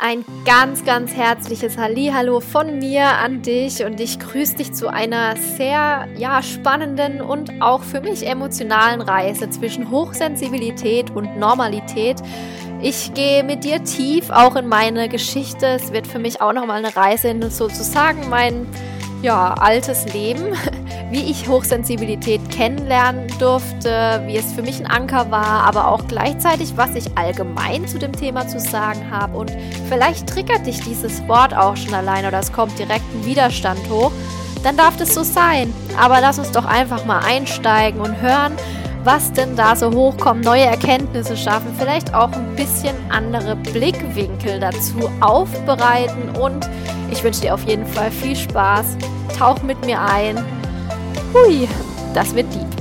Ein ganz, ganz herzliches Hallihallo von mir an dich und ich grüße dich zu einer sehr ja, spannenden und auch für mich emotionalen Reise zwischen Hochsensibilität und Normalität. Ich gehe mit dir tief auch in meine Geschichte. Es wird für mich auch nochmal eine Reise in sozusagen mein ja, altes Leben, wie ich Hochsensibilität kennenlernen durfte, wie es für mich ein Anker war, aber auch gleichzeitig, was ich allgemein zu dem Thema zu sagen habe. Und vielleicht triggert dich dieses Wort auch schon allein oder es kommt direkt ein Widerstand hoch. Dann darf das so sein. Aber lass uns doch einfach mal einsteigen und hören, was denn da so hochkommt, neue Erkenntnisse schaffen, vielleicht auch ein bisschen andere Blickwinkel dazu aufbereiten und ich wünsche dir auf jeden Fall viel Spaß. Tauch mit mir ein. Hui, das wird deep.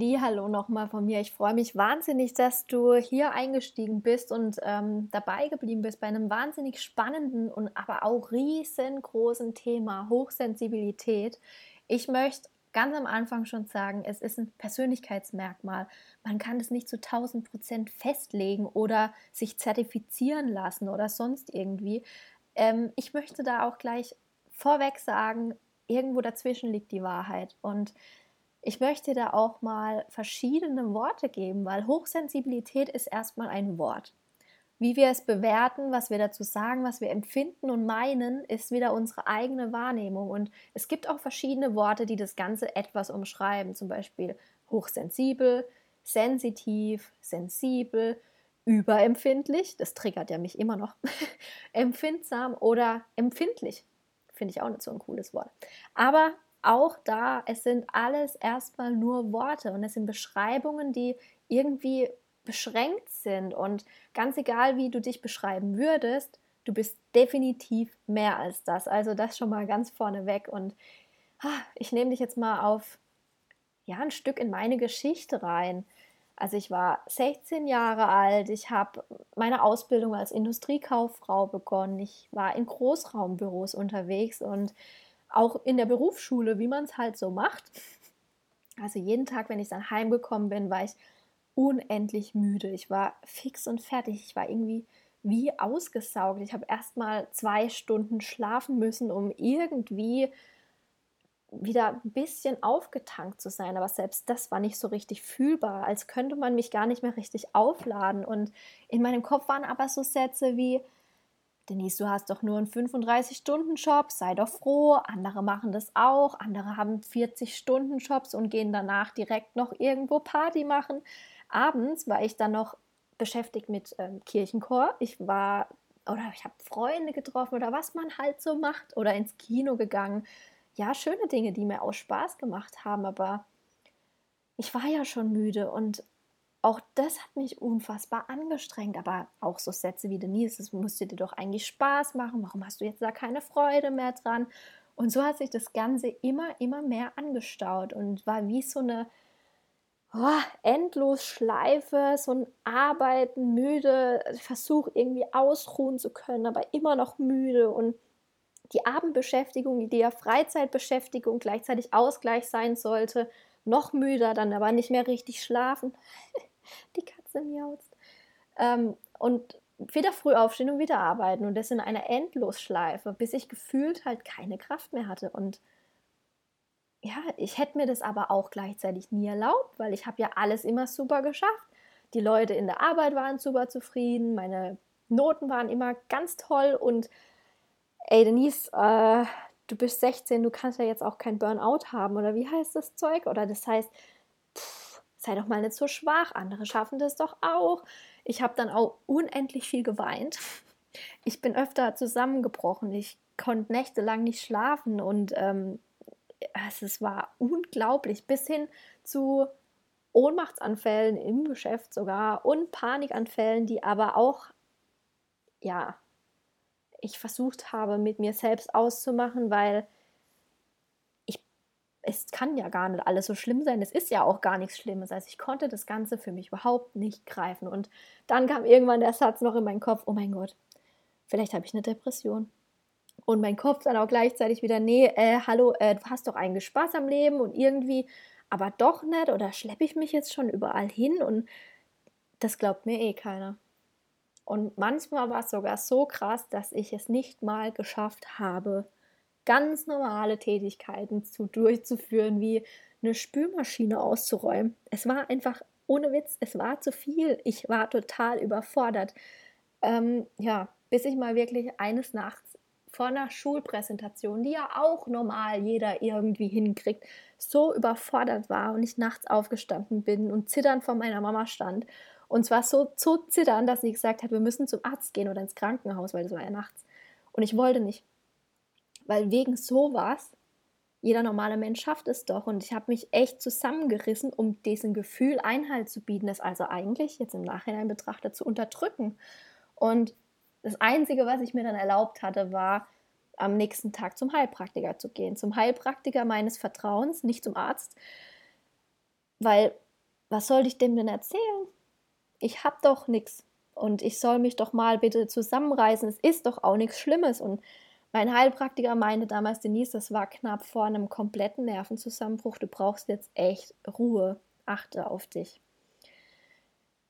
Hallo nochmal von mir. Ich freue mich wahnsinnig, dass du hier eingestiegen bist und ähm, dabei geblieben bist bei einem wahnsinnig spannenden und aber auch riesengroßen Thema Hochsensibilität. Ich möchte ganz am Anfang schon sagen, es ist ein Persönlichkeitsmerkmal. Man kann es nicht zu 1000 Prozent festlegen oder sich zertifizieren lassen oder sonst irgendwie. Ähm, ich möchte da auch gleich vorweg sagen, irgendwo dazwischen liegt die Wahrheit und ich möchte da auch mal verschiedene Worte geben, weil Hochsensibilität ist erstmal ein Wort. Wie wir es bewerten, was wir dazu sagen, was wir empfinden und meinen, ist wieder unsere eigene Wahrnehmung. Und es gibt auch verschiedene Worte, die das Ganze etwas umschreiben. Zum Beispiel hochsensibel, sensitiv, sensibel, überempfindlich, das triggert ja mich immer noch, empfindsam oder empfindlich. Finde ich auch nicht so ein cooles Wort. Aber auch da, es sind alles erstmal nur Worte und es sind Beschreibungen, die irgendwie beschränkt sind. Und ganz egal, wie du dich beschreiben würdest, du bist definitiv mehr als das. Also das schon mal ganz vorne weg. Und ich nehme dich jetzt mal auf ja, ein Stück in meine Geschichte rein. Also ich war 16 Jahre alt, ich habe meine Ausbildung als Industriekauffrau begonnen, ich war in Großraumbüros unterwegs und auch in der Berufsschule, wie man es halt so macht. Also jeden Tag, wenn ich dann heimgekommen bin, war ich unendlich müde. Ich war fix und fertig. Ich war irgendwie wie ausgesaugt. Ich habe erst mal zwei Stunden schlafen müssen, um irgendwie wieder ein bisschen aufgetankt zu sein. Aber selbst das war nicht so richtig fühlbar, als könnte man mich gar nicht mehr richtig aufladen. Und in meinem Kopf waren aber so Sätze wie, Denise, du hast doch nur einen 35-Stunden-Job, sei doch froh. Andere machen das auch. Andere haben 40-Stunden-Jobs und gehen danach direkt noch irgendwo Party machen. Abends war ich dann noch beschäftigt mit ähm, Kirchenchor. Ich war oder ich habe Freunde getroffen oder was man halt so macht oder ins Kino gegangen. Ja, schöne Dinge, die mir auch Spaß gemacht haben, aber ich war ja schon müde und auch das hat mich unfassbar angestrengt, aber auch so Sätze wie Denise, es musste dir doch eigentlich Spaß machen, warum hast du jetzt da keine Freude mehr dran? Und so hat sich das Ganze immer, immer mehr angestaut und war wie so eine oh, endlos Schleife, so ein Arbeiten, müde, Versuch irgendwie ausruhen zu können, aber immer noch müde und die Abendbeschäftigung, die ja Freizeitbeschäftigung gleichzeitig Ausgleich sein sollte, noch müder, dann aber nicht mehr richtig schlafen. die Katze miauzt. Ähm, und wieder früh aufstehen und wieder arbeiten und das in einer Endlosschleife, bis ich gefühlt halt keine Kraft mehr hatte. Und ja, ich hätte mir das aber auch gleichzeitig nie erlaubt, weil ich habe ja alles immer super geschafft. Die Leute in der Arbeit waren super zufrieden, meine Noten waren immer ganz toll und ey Denise, äh, du bist 16, du kannst ja jetzt auch kein Burnout haben oder wie heißt das Zeug? Oder das heißt, sei doch mal nicht so schwach, andere schaffen das doch auch. Ich habe dann auch unendlich viel geweint. Ich bin öfter zusammengebrochen. Ich konnte nächtelang nicht schlafen und ähm, es war unglaublich, bis hin zu Ohnmachtsanfällen im Geschäft sogar und Panikanfällen, die aber auch, ja, ich versucht habe, mit mir selbst auszumachen, weil es kann ja gar nicht alles so schlimm sein. Es ist ja auch gar nichts Schlimmes. Also ich konnte das Ganze für mich überhaupt nicht greifen. Und dann kam irgendwann der Satz noch in meinen Kopf, oh mein Gott, vielleicht habe ich eine Depression. Und mein Kopf dann auch gleichzeitig wieder, nee, äh, hallo, äh, du hast doch eigentlich Spaß am Leben und irgendwie, aber doch nicht oder schleppe ich mich jetzt schon überall hin und das glaubt mir eh keiner. Und manchmal war es sogar so krass, dass ich es nicht mal geschafft habe, ganz normale Tätigkeiten zu, durchzuführen, wie eine Spülmaschine auszuräumen. Es war einfach ohne Witz, es war zu viel. Ich war total überfordert. Ähm, ja, bis ich mal wirklich eines Nachts vor einer Schulpräsentation, die ja auch normal jeder irgendwie hinkriegt, so überfordert war und ich nachts aufgestanden bin und zitternd vor meiner Mama stand. Und zwar so, so zittern, dass sie gesagt hat, wir müssen zum Arzt gehen oder ins Krankenhaus, weil es war ja nachts. Und ich wollte nicht. Weil wegen sowas, jeder normale Mensch schafft es doch. Und ich habe mich echt zusammengerissen, um diesem Gefühl Einhalt zu bieten, das also eigentlich jetzt im Nachhinein betrachtet zu unterdrücken. Und das Einzige, was ich mir dann erlaubt hatte, war, am nächsten Tag zum Heilpraktiker zu gehen. Zum Heilpraktiker meines Vertrauens, nicht zum Arzt. Weil, was soll ich dem denn erzählen? Ich habe doch nichts. Und ich soll mich doch mal bitte zusammenreißen. Es ist doch auch nichts Schlimmes. Und mein Heilpraktiker meinte damals, Denise, das war knapp vor einem kompletten Nervenzusammenbruch. Du brauchst jetzt echt Ruhe. Achte auf dich.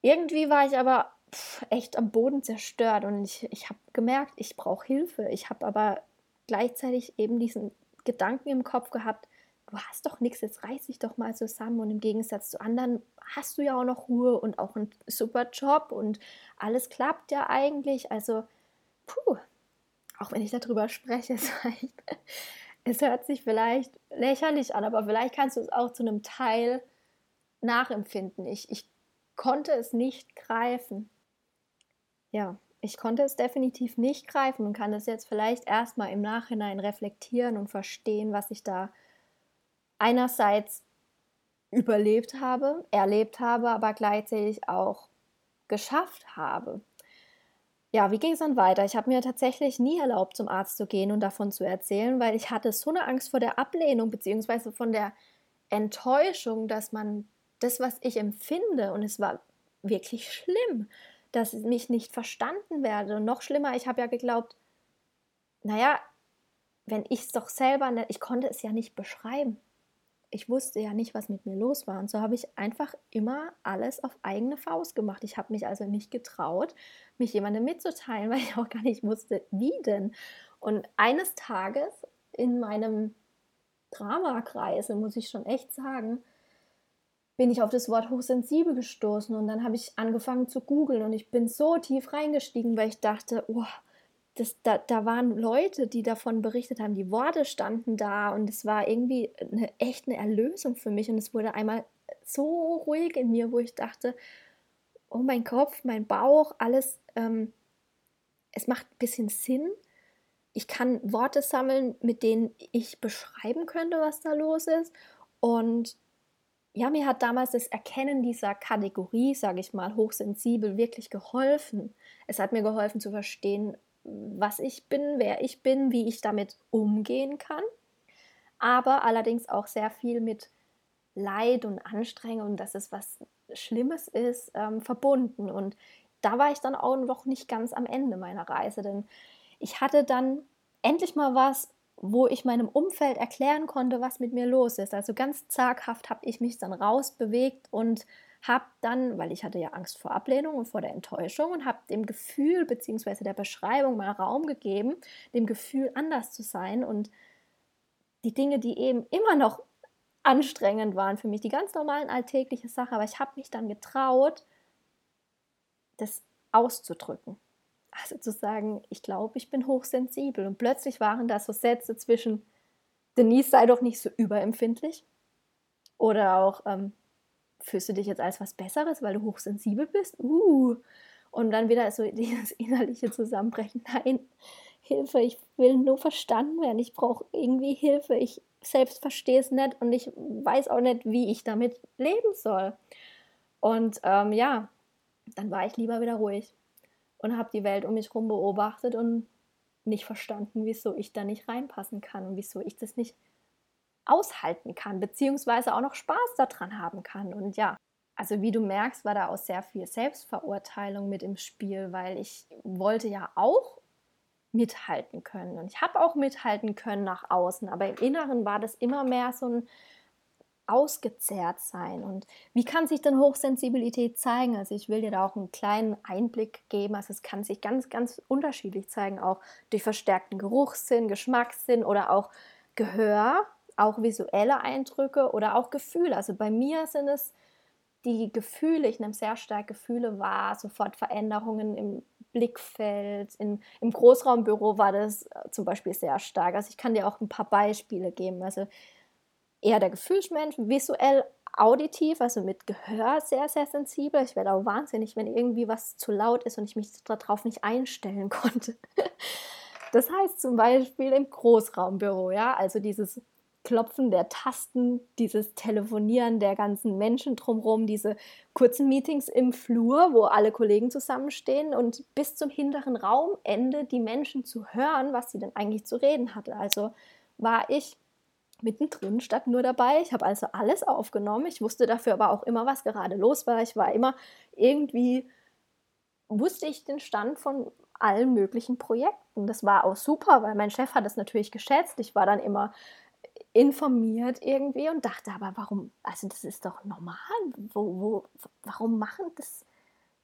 Irgendwie war ich aber pff, echt am Boden zerstört und ich, ich habe gemerkt, ich brauche Hilfe. Ich habe aber gleichzeitig eben diesen Gedanken im Kopf gehabt, du hast doch nichts, jetzt reiß dich doch mal zusammen und im Gegensatz zu anderen hast du ja auch noch Ruhe und auch einen super Job und alles klappt ja eigentlich. Also, puh, auch wenn ich darüber spreche, es, hört sich vielleicht lächerlich an, aber vielleicht kannst du es auch zu einem Teil nachempfinden. Ich, ich konnte es nicht greifen. Ja, ich konnte es definitiv nicht greifen und kann es jetzt vielleicht erstmal im Nachhinein reflektieren und verstehen, was ich da einerseits überlebt habe, erlebt habe, aber gleichzeitig auch geschafft habe ja, wie ging es dann weiter? Ich habe mir tatsächlich nie erlaubt, zum Arzt zu gehen und davon zu erzählen, weil ich hatte so eine Angst vor der Ablehnung bzw. von der Enttäuschung, dass man das, was ich empfinde, und es war wirklich schlimm, dass ich mich nicht verstanden werde. Und noch schlimmer, ich habe ja geglaubt, naja, wenn ich es doch selber, nicht, ich konnte es ja nicht beschreiben ich wusste ja nicht, was mit mir los war. Und so habe ich einfach immer alles auf eigene Faust gemacht. Ich habe mich also nicht getraut, mich jemandem mitzuteilen, weil ich auch gar nicht wusste, wie denn. Und eines Tages in meinem Dramakreise, muss ich schon echt sagen, bin ich auf das Wort hochsensibel gestoßen und dann habe ich angefangen zu googeln und ich bin so tief reingestiegen, weil ich dachte, oh, das, da, da waren Leute, die davon berichtet haben, die Worte standen da und es war irgendwie eine, echt eine Erlösung für mich und es wurde einmal so ruhig in mir, wo ich dachte, oh mein Kopf, mein Bauch, alles, ähm, es macht ein bisschen Sinn. Ich kann Worte sammeln, mit denen ich beschreiben könnte, was da los ist. Und ja, mir hat damals das Erkennen dieser Kategorie, sage ich mal, hochsensibel wirklich geholfen. Es hat mir geholfen zu verstehen, was ich bin, wer ich bin, wie ich damit umgehen kann, aber allerdings auch sehr viel mit Leid und Anstrengung, dass es was Schlimmes ist, ähm, verbunden. Und da war ich dann auch noch nicht ganz am Ende meiner Reise, denn ich hatte dann endlich mal was, wo ich meinem Umfeld erklären konnte, was mit mir los ist. Also ganz zaghaft habe ich mich dann rausbewegt und habe dann, weil ich hatte ja Angst vor Ablehnung und vor der Enttäuschung und habe dem Gefühl bzw. der Beschreibung mal Raum gegeben, dem Gefühl anders zu sein und die Dinge, die eben immer noch anstrengend waren für mich, die ganz normalen alltägliche Sachen, aber ich habe mich dann getraut, das auszudrücken. Also zu sagen, ich glaube, ich bin hochsensibel. Und plötzlich waren da so Sätze zwischen, Denise sei doch nicht so überempfindlich. Oder auch, ähm, fühlst du dich jetzt als was Besseres, weil du hochsensibel bist? Uh. Und dann wieder so dieses innerliche Zusammenbrechen. Nein, Hilfe, ich will nur verstanden werden. Ich brauche irgendwie Hilfe. Ich selbst verstehe es nicht und ich weiß auch nicht, wie ich damit leben soll. Und ähm, ja, dann war ich lieber wieder ruhig und habe die Welt um mich herum beobachtet und nicht verstanden, wieso ich da nicht reinpassen kann und wieso ich das nicht aushalten kann, beziehungsweise auch noch Spaß daran haben kann. Und ja, also wie du merkst, war da auch sehr viel Selbstverurteilung mit im Spiel, weil ich wollte ja auch mithalten können. Und ich habe auch mithalten können nach außen, aber im Inneren war das immer mehr so ein ausgezehrt sein. Und wie kann sich denn Hochsensibilität zeigen? Also ich will dir da auch einen kleinen Einblick geben. Also es kann sich ganz, ganz unterschiedlich zeigen, auch durch verstärkten Geruchssinn, Geschmackssinn oder auch Gehör, auch visuelle Eindrücke oder auch Gefühle. Also bei mir sind es die Gefühle, ich nehme sehr stark Gefühle wahr, sofort Veränderungen im Blickfeld. In, Im Großraumbüro war das äh, zum Beispiel sehr stark. Also ich kann dir auch ein paar Beispiele geben. Also eher der Gefühlsmensch, visuell, auditiv, also mit Gehör sehr, sehr sensibel. Ich werde auch wahnsinnig, wenn irgendwie was zu laut ist und ich mich darauf nicht einstellen konnte. Das heißt zum Beispiel im Großraumbüro, ja, also dieses Klopfen der Tasten, dieses Telefonieren der ganzen Menschen drumherum, diese kurzen Meetings im Flur, wo alle Kollegen zusammenstehen und bis zum hinteren Raumende die Menschen zu hören, was sie denn eigentlich zu reden hatte. Also war ich mittendrin statt nur dabei. Ich habe also alles aufgenommen. Ich wusste dafür aber auch immer, was gerade los war. Ich war immer irgendwie, wusste ich den Stand von allen möglichen Projekten. Das war auch super, weil mein Chef hat es natürlich geschätzt. Ich war dann immer informiert irgendwie und dachte, aber warum, also das ist doch normal. Wo, wo, warum machen das?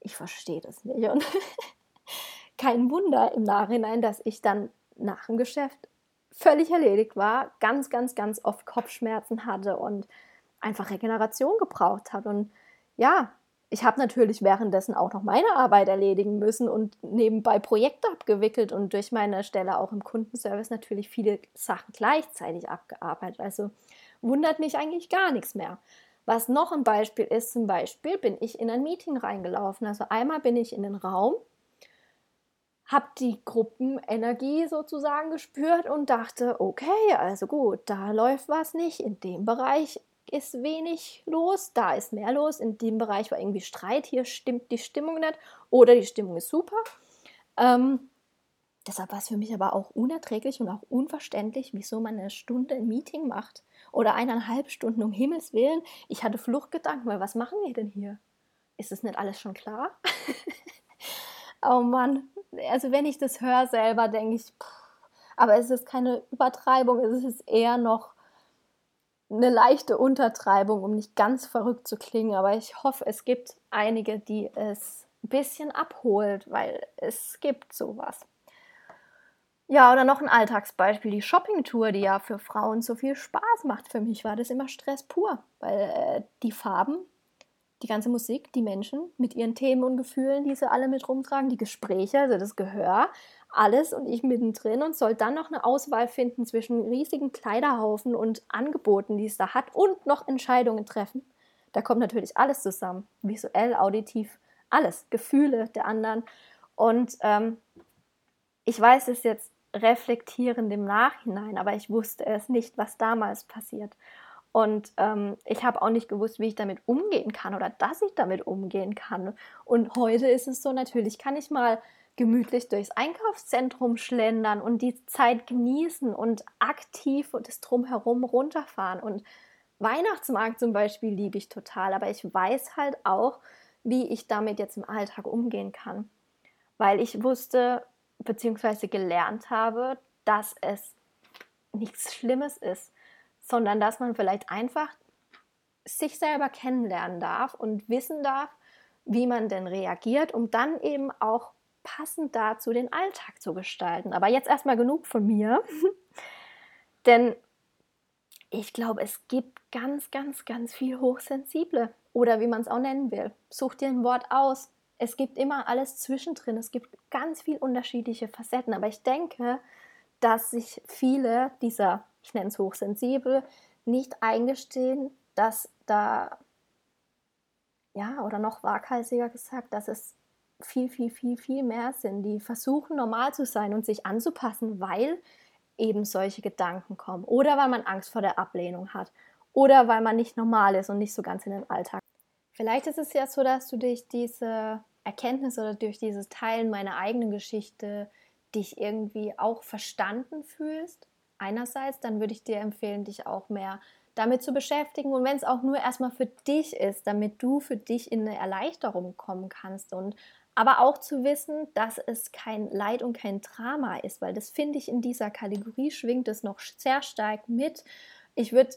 Ich verstehe das nicht. Und kein Wunder im Nachhinein, dass ich dann nach dem Geschäft völlig erledigt war, ganz, ganz, ganz oft Kopfschmerzen hatte und einfach Regeneration gebraucht hat. Und ja, ich habe natürlich währenddessen auch noch meine Arbeit erledigen müssen und nebenbei Projekte abgewickelt und durch meine Stelle auch im Kundenservice natürlich viele Sachen gleichzeitig abgearbeitet. Also wundert mich eigentlich gar nichts mehr. Was noch ein Beispiel ist, zum Beispiel bin ich in ein Meeting reingelaufen. Also einmal bin ich in den Raum habe die Gruppenenergie sozusagen gespürt und dachte, okay, also gut, da läuft was nicht, in dem Bereich ist wenig los, da ist mehr los, in dem Bereich war irgendwie Streit, hier stimmt die Stimmung nicht oder die Stimmung ist super. Ähm, deshalb war es für mich aber auch unerträglich und auch unverständlich, wieso man eine Stunde ein Meeting macht oder eineinhalb Stunden um Himmels Willen. Ich hatte Fluchtgedanken, weil was machen wir denn hier? Ist es nicht alles schon klar? oh Mann, also wenn ich das höre selber, denke ich, pff, aber es ist keine Übertreibung, es ist eher noch eine leichte Untertreibung, um nicht ganz verrückt zu klingen. Aber ich hoffe, es gibt einige, die es ein bisschen abholt, weil es gibt sowas. Ja, oder noch ein Alltagsbeispiel, die Shoppingtour, die ja für Frauen so viel Spaß macht. Für mich war das immer Stress pur, weil äh, die Farben die ganze Musik, die Menschen mit ihren Themen und Gefühlen, die sie alle mit rumtragen, die Gespräche, also das Gehör, alles und ich mittendrin und soll dann noch eine Auswahl finden zwischen riesigen Kleiderhaufen und Angeboten, die es da hat und noch Entscheidungen treffen. Da kommt natürlich alles zusammen, visuell, auditiv, alles, Gefühle der anderen. Und ähm, ich weiß es jetzt reflektierend im Nachhinein, aber ich wusste es nicht, was damals passiert. Und ähm, ich habe auch nicht gewusst, wie ich damit umgehen kann oder dass ich damit umgehen kann. Und heute ist es so, natürlich kann ich mal gemütlich durchs Einkaufszentrum schlendern und die Zeit genießen und aktiv das Drumherum runterfahren. Und Weihnachtsmarkt zum Beispiel liebe ich total, aber ich weiß halt auch, wie ich damit jetzt im Alltag umgehen kann. Weil ich wusste bzw. gelernt habe, dass es nichts Schlimmes ist sondern dass man vielleicht einfach sich selber kennenlernen darf und wissen darf, wie man denn reagiert, um dann eben auch passend dazu den Alltag zu gestalten. Aber jetzt erstmal genug von mir, denn ich glaube, es gibt ganz, ganz, ganz viel Hochsensible oder wie man es auch nennen will. Such dir ein Wort aus. Es gibt immer alles zwischendrin. Es gibt ganz viel unterschiedliche Facetten. Aber ich denke, dass sich viele dieser ich nenne es hochsensibel, nicht eingestehen, dass da, ja, oder noch waghalsiger gesagt, dass es viel, viel, viel, viel mehr sind, die versuchen normal zu sein und sich anzupassen, weil eben solche Gedanken kommen. Oder weil man Angst vor der Ablehnung hat. Oder weil man nicht normal ist und nicht so ganz in den Alltag. Vielleicht ist es ja so, dass du durch diese Erkenntnis oder durch dieses Teilen meiner eigenen Geschichte dich irgendwie auch verstanden fühlst einerseits, dann würde ich dir empfehlen, dich auch mehr damit zu beschäftigen. Und wenn es auch nur erstmal für dich ist, damit du für dich in eine Erleichterung kommen kannst und aber auch zu wissen, dass es kein Leid und kein Drama ist, weil das finde ich in dieser Kategorie schwingt es noch sehr stark mit. Ich würde,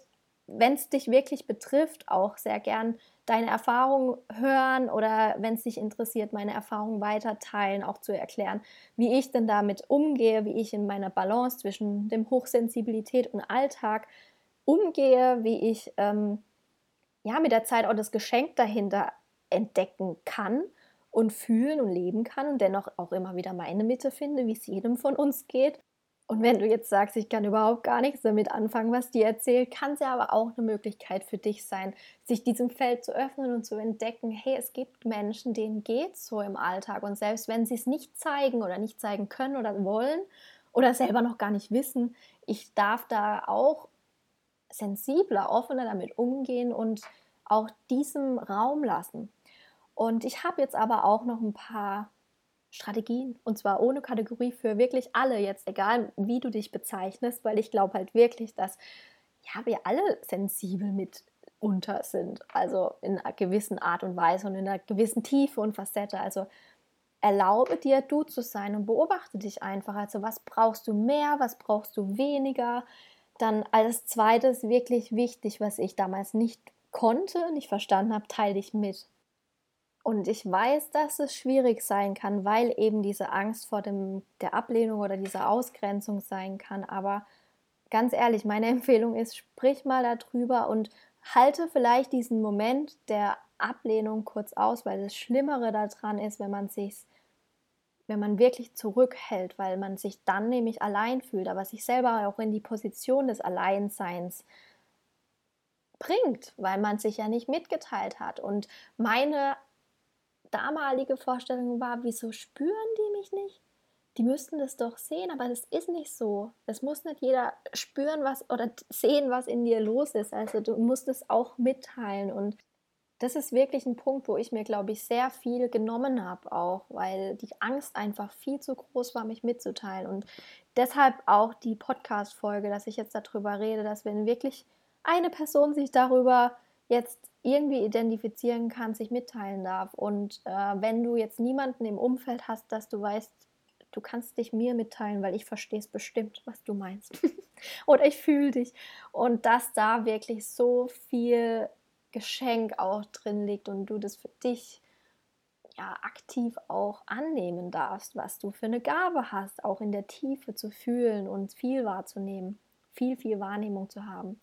wenn es dich wirklich betrifft, auch sehr gern deine Erfahrungen hören oder wenn es dich interessiert, meine Erfahrungen weiter teilen, auch zu erklären, wie ich denn damit umgehe, wie ich in meiner Balance zwischen dem Hochsensibilität und Alltag umgehe, wie ich ähm, ja mit der Zeit auch das Geschenk dahinter entdecken kann und fühlen und leben kann und dennoch auch immer wieder meine Mitte finde, wie es jedem von uns geht. Und wenn du jetzt sagst, ich kann überhaupt gar nichts damit anfangen, was dir erzählt, kann es ja aber auch eine Möglichkeit für dich sein, sich diesem Feld zu öffnen und zu entdecken, hey, es gibt Menschen, denen geht so im Alltag. Und selbst wenn sie es nicht zeigen oder nicht zeigen können oder wollen oder selber noch gar nicht wissen, ich darf da auch sensibler, offener damit umgehen und auch diesem Raum lassen. Und ich habe jetzt aber auch noch ein paar Strategien und zwar ohne Kategorie für wirklich alle jetzt, egal wie du dich bezeichnest, weil ich glaube halt wirklich, dass ja, wir alle sensibel mitunter sind, also in einer gewissen Art und Weise und in einer gewissen Tiefe und Facette. Also erlaube dir, du zu sein und beobachte dich einfach. Also was brauchst du mehr, was brauchst du weniger? Dann als zweites wirklich wichtig, was ich damals nicht konnte, nicht verstanden habe, teile dich mit. Und ich weiß, dass es schwierig sein kann, weil eben diese Angst vor dem, der Ablehnung oder dieser Ausgrenzung sein kann. Aber ganz ehrlich, meine Empfehlung ist, sprich mal darüber und halte vielleicht diesen Moment der Ablehnung kurz aus, weil das Schlimmere daran ist, wenn man sich, wenn man wirklich zurückhält, weil man sich dann nämlich allein fühlt, aber sich selber auch in die Position des Alleinseins bringt, weil man sich ja nicht mitgeteilt hat. Und meine damalige Vorstellung war, wieso spüren die mich nicht? Die müssten das doch sehen, aber das ist nicht so. Es muss nicht jeder spüren, was oder sehen, was in dir los ist. Also du musst es auch mitteilen und das ist wirklich ein Punkt, wo ich mir, glaube ich, sehr viel genommen habe, auch weil die Angst einfach viel zu groß war, mich mitzuteilen. Und deshalb auch die Podcast-Folge, dass ich jetzt darüber rede, dass wenn wirklich eine Person sich darüber jetzt irgendwie identifizieren kann, sich mitteilen darf. Und äh, wenn du jetzt niemanden im Umfeld hast, dass du weißt, du kannst dich mir mitteilen, weil ich verstehe es bestimmt, was du meinst. Oder ich fühle dich. Und dass da wirklich so viel Geschenk auch drin liegt und du das für dich ja aktiv auch annehmen darfst, was du für eine Gabe hast, auch in der Tiefe zu fühlen und viel wahrzunehmen, viel, viel Wahrnehmung zu haben.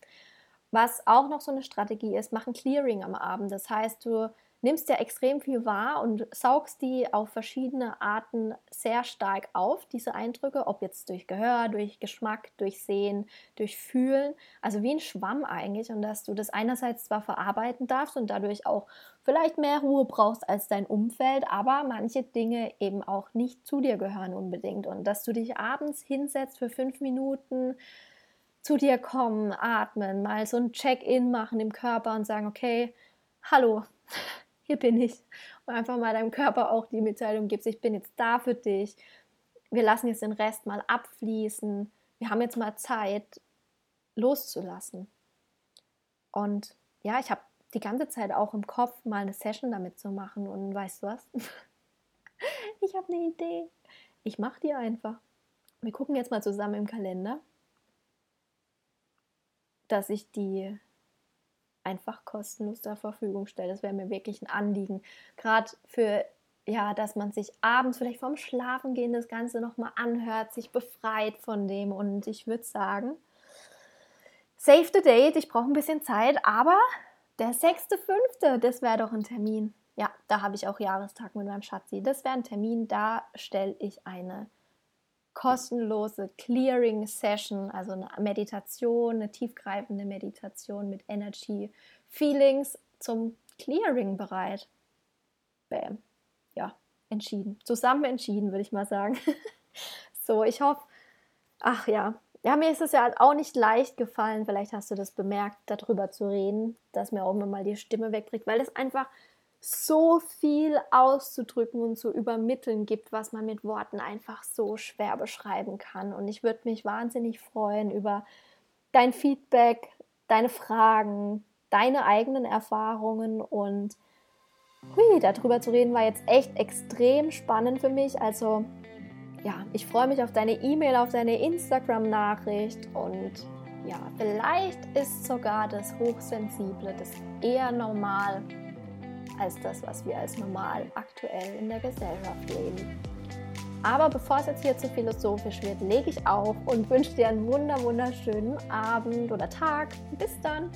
Was auch noch so eine Strategie ist, mach ein Clearing am Abend. Das heißt, du nimmst ja extrem viel wahr und saugst die auf verschiedene Arten sehr stark auf, diese Eindrücke, ob jetzt durch Gehör, durch Geschmack, durch Sehen, durch Fühlen, also wie ein Schwamm eigentlich und dass du das einerseits zwar verarbeiten darfst und dadurch auch vielleicht mehr Ruhe brauchst als dein Umfeld, aber manche Dinge eben auch nicht zu dir gehören unbedingt und dass du dich abends hinsetzt für fünf Minuten, zu dir kommen, atmen, mal so ein Check-in machen im Körper und sagen, okay, hallo, hier bin ich. Und einfach mal deinem Körper auch die Mitteilung gibst, ich bin jetzt da für dich. Wir lassen jetzt den Rest mal abfließen. Wir haben jetzt mal Zeit, loszulassen. Und ja, ich habe die ganze Zeit auch im Kopf, mal eine Session damit zu machen. Und weißt du was? ich habe eine Idee. Ich mache die einfach. Wir gucken jetzt mal zusammen im Kalender dass ich die einfach kostenlos zur Verfügung stelle. Das wäre mir wirklich ein Anliegen. Gerade für, ja, dass man sich abends vielleicht vorm Schlafengehen das Ganze nochmal anhört, sich befreit von dem. Und ich würde sagen, save the date. Ich brauche ein bisschen Zeit, aber der 6.5., das wäre doch ein Termin. Ja, da habe ich auch Jahrestag mit meinem Schatzi. Das wäre ein Termin, da stelle ich eine kostenlose Clearing Session, also eine Meditation, eine tiefgreifende Meditation mit Energy Feelings zum Clearing bereit. Bam. Ja, entschieden. Zusammen entschieden, würde ich mal sagen. so, ich hoffe, ach ja, ja, mir ist es ja auch nicht leicht gefallen, vielleicht hast du das bemerkt, darüber zu reden, dass mir auch immer mal die Stimme wegbricht, weil es einfach so viel auszudrücken und zu übermitteln gibt, was man mit Worten einfach so schwer beschreiben kann. Und ich würde mich wahnsinnig freuen über dein Feedback, deine Fragen, deine eigenen Erfahrungen und hui, darüber zu reden war jetzt echt extrem spannend für mich. Also ja, ich freue mich auf deine E-Mail, auf deine Instagram-Nachricht und ja, vielleicht ist sogar das Hochsensible das eher normal als das, was wir als normal aktuell in der Gesellschaft leben. Aber bevor es jetzt hier zu philosophisch wird, lege ich auf und wünsche dir einen wunder wunderschönen Abend oder Tag. Bis dann!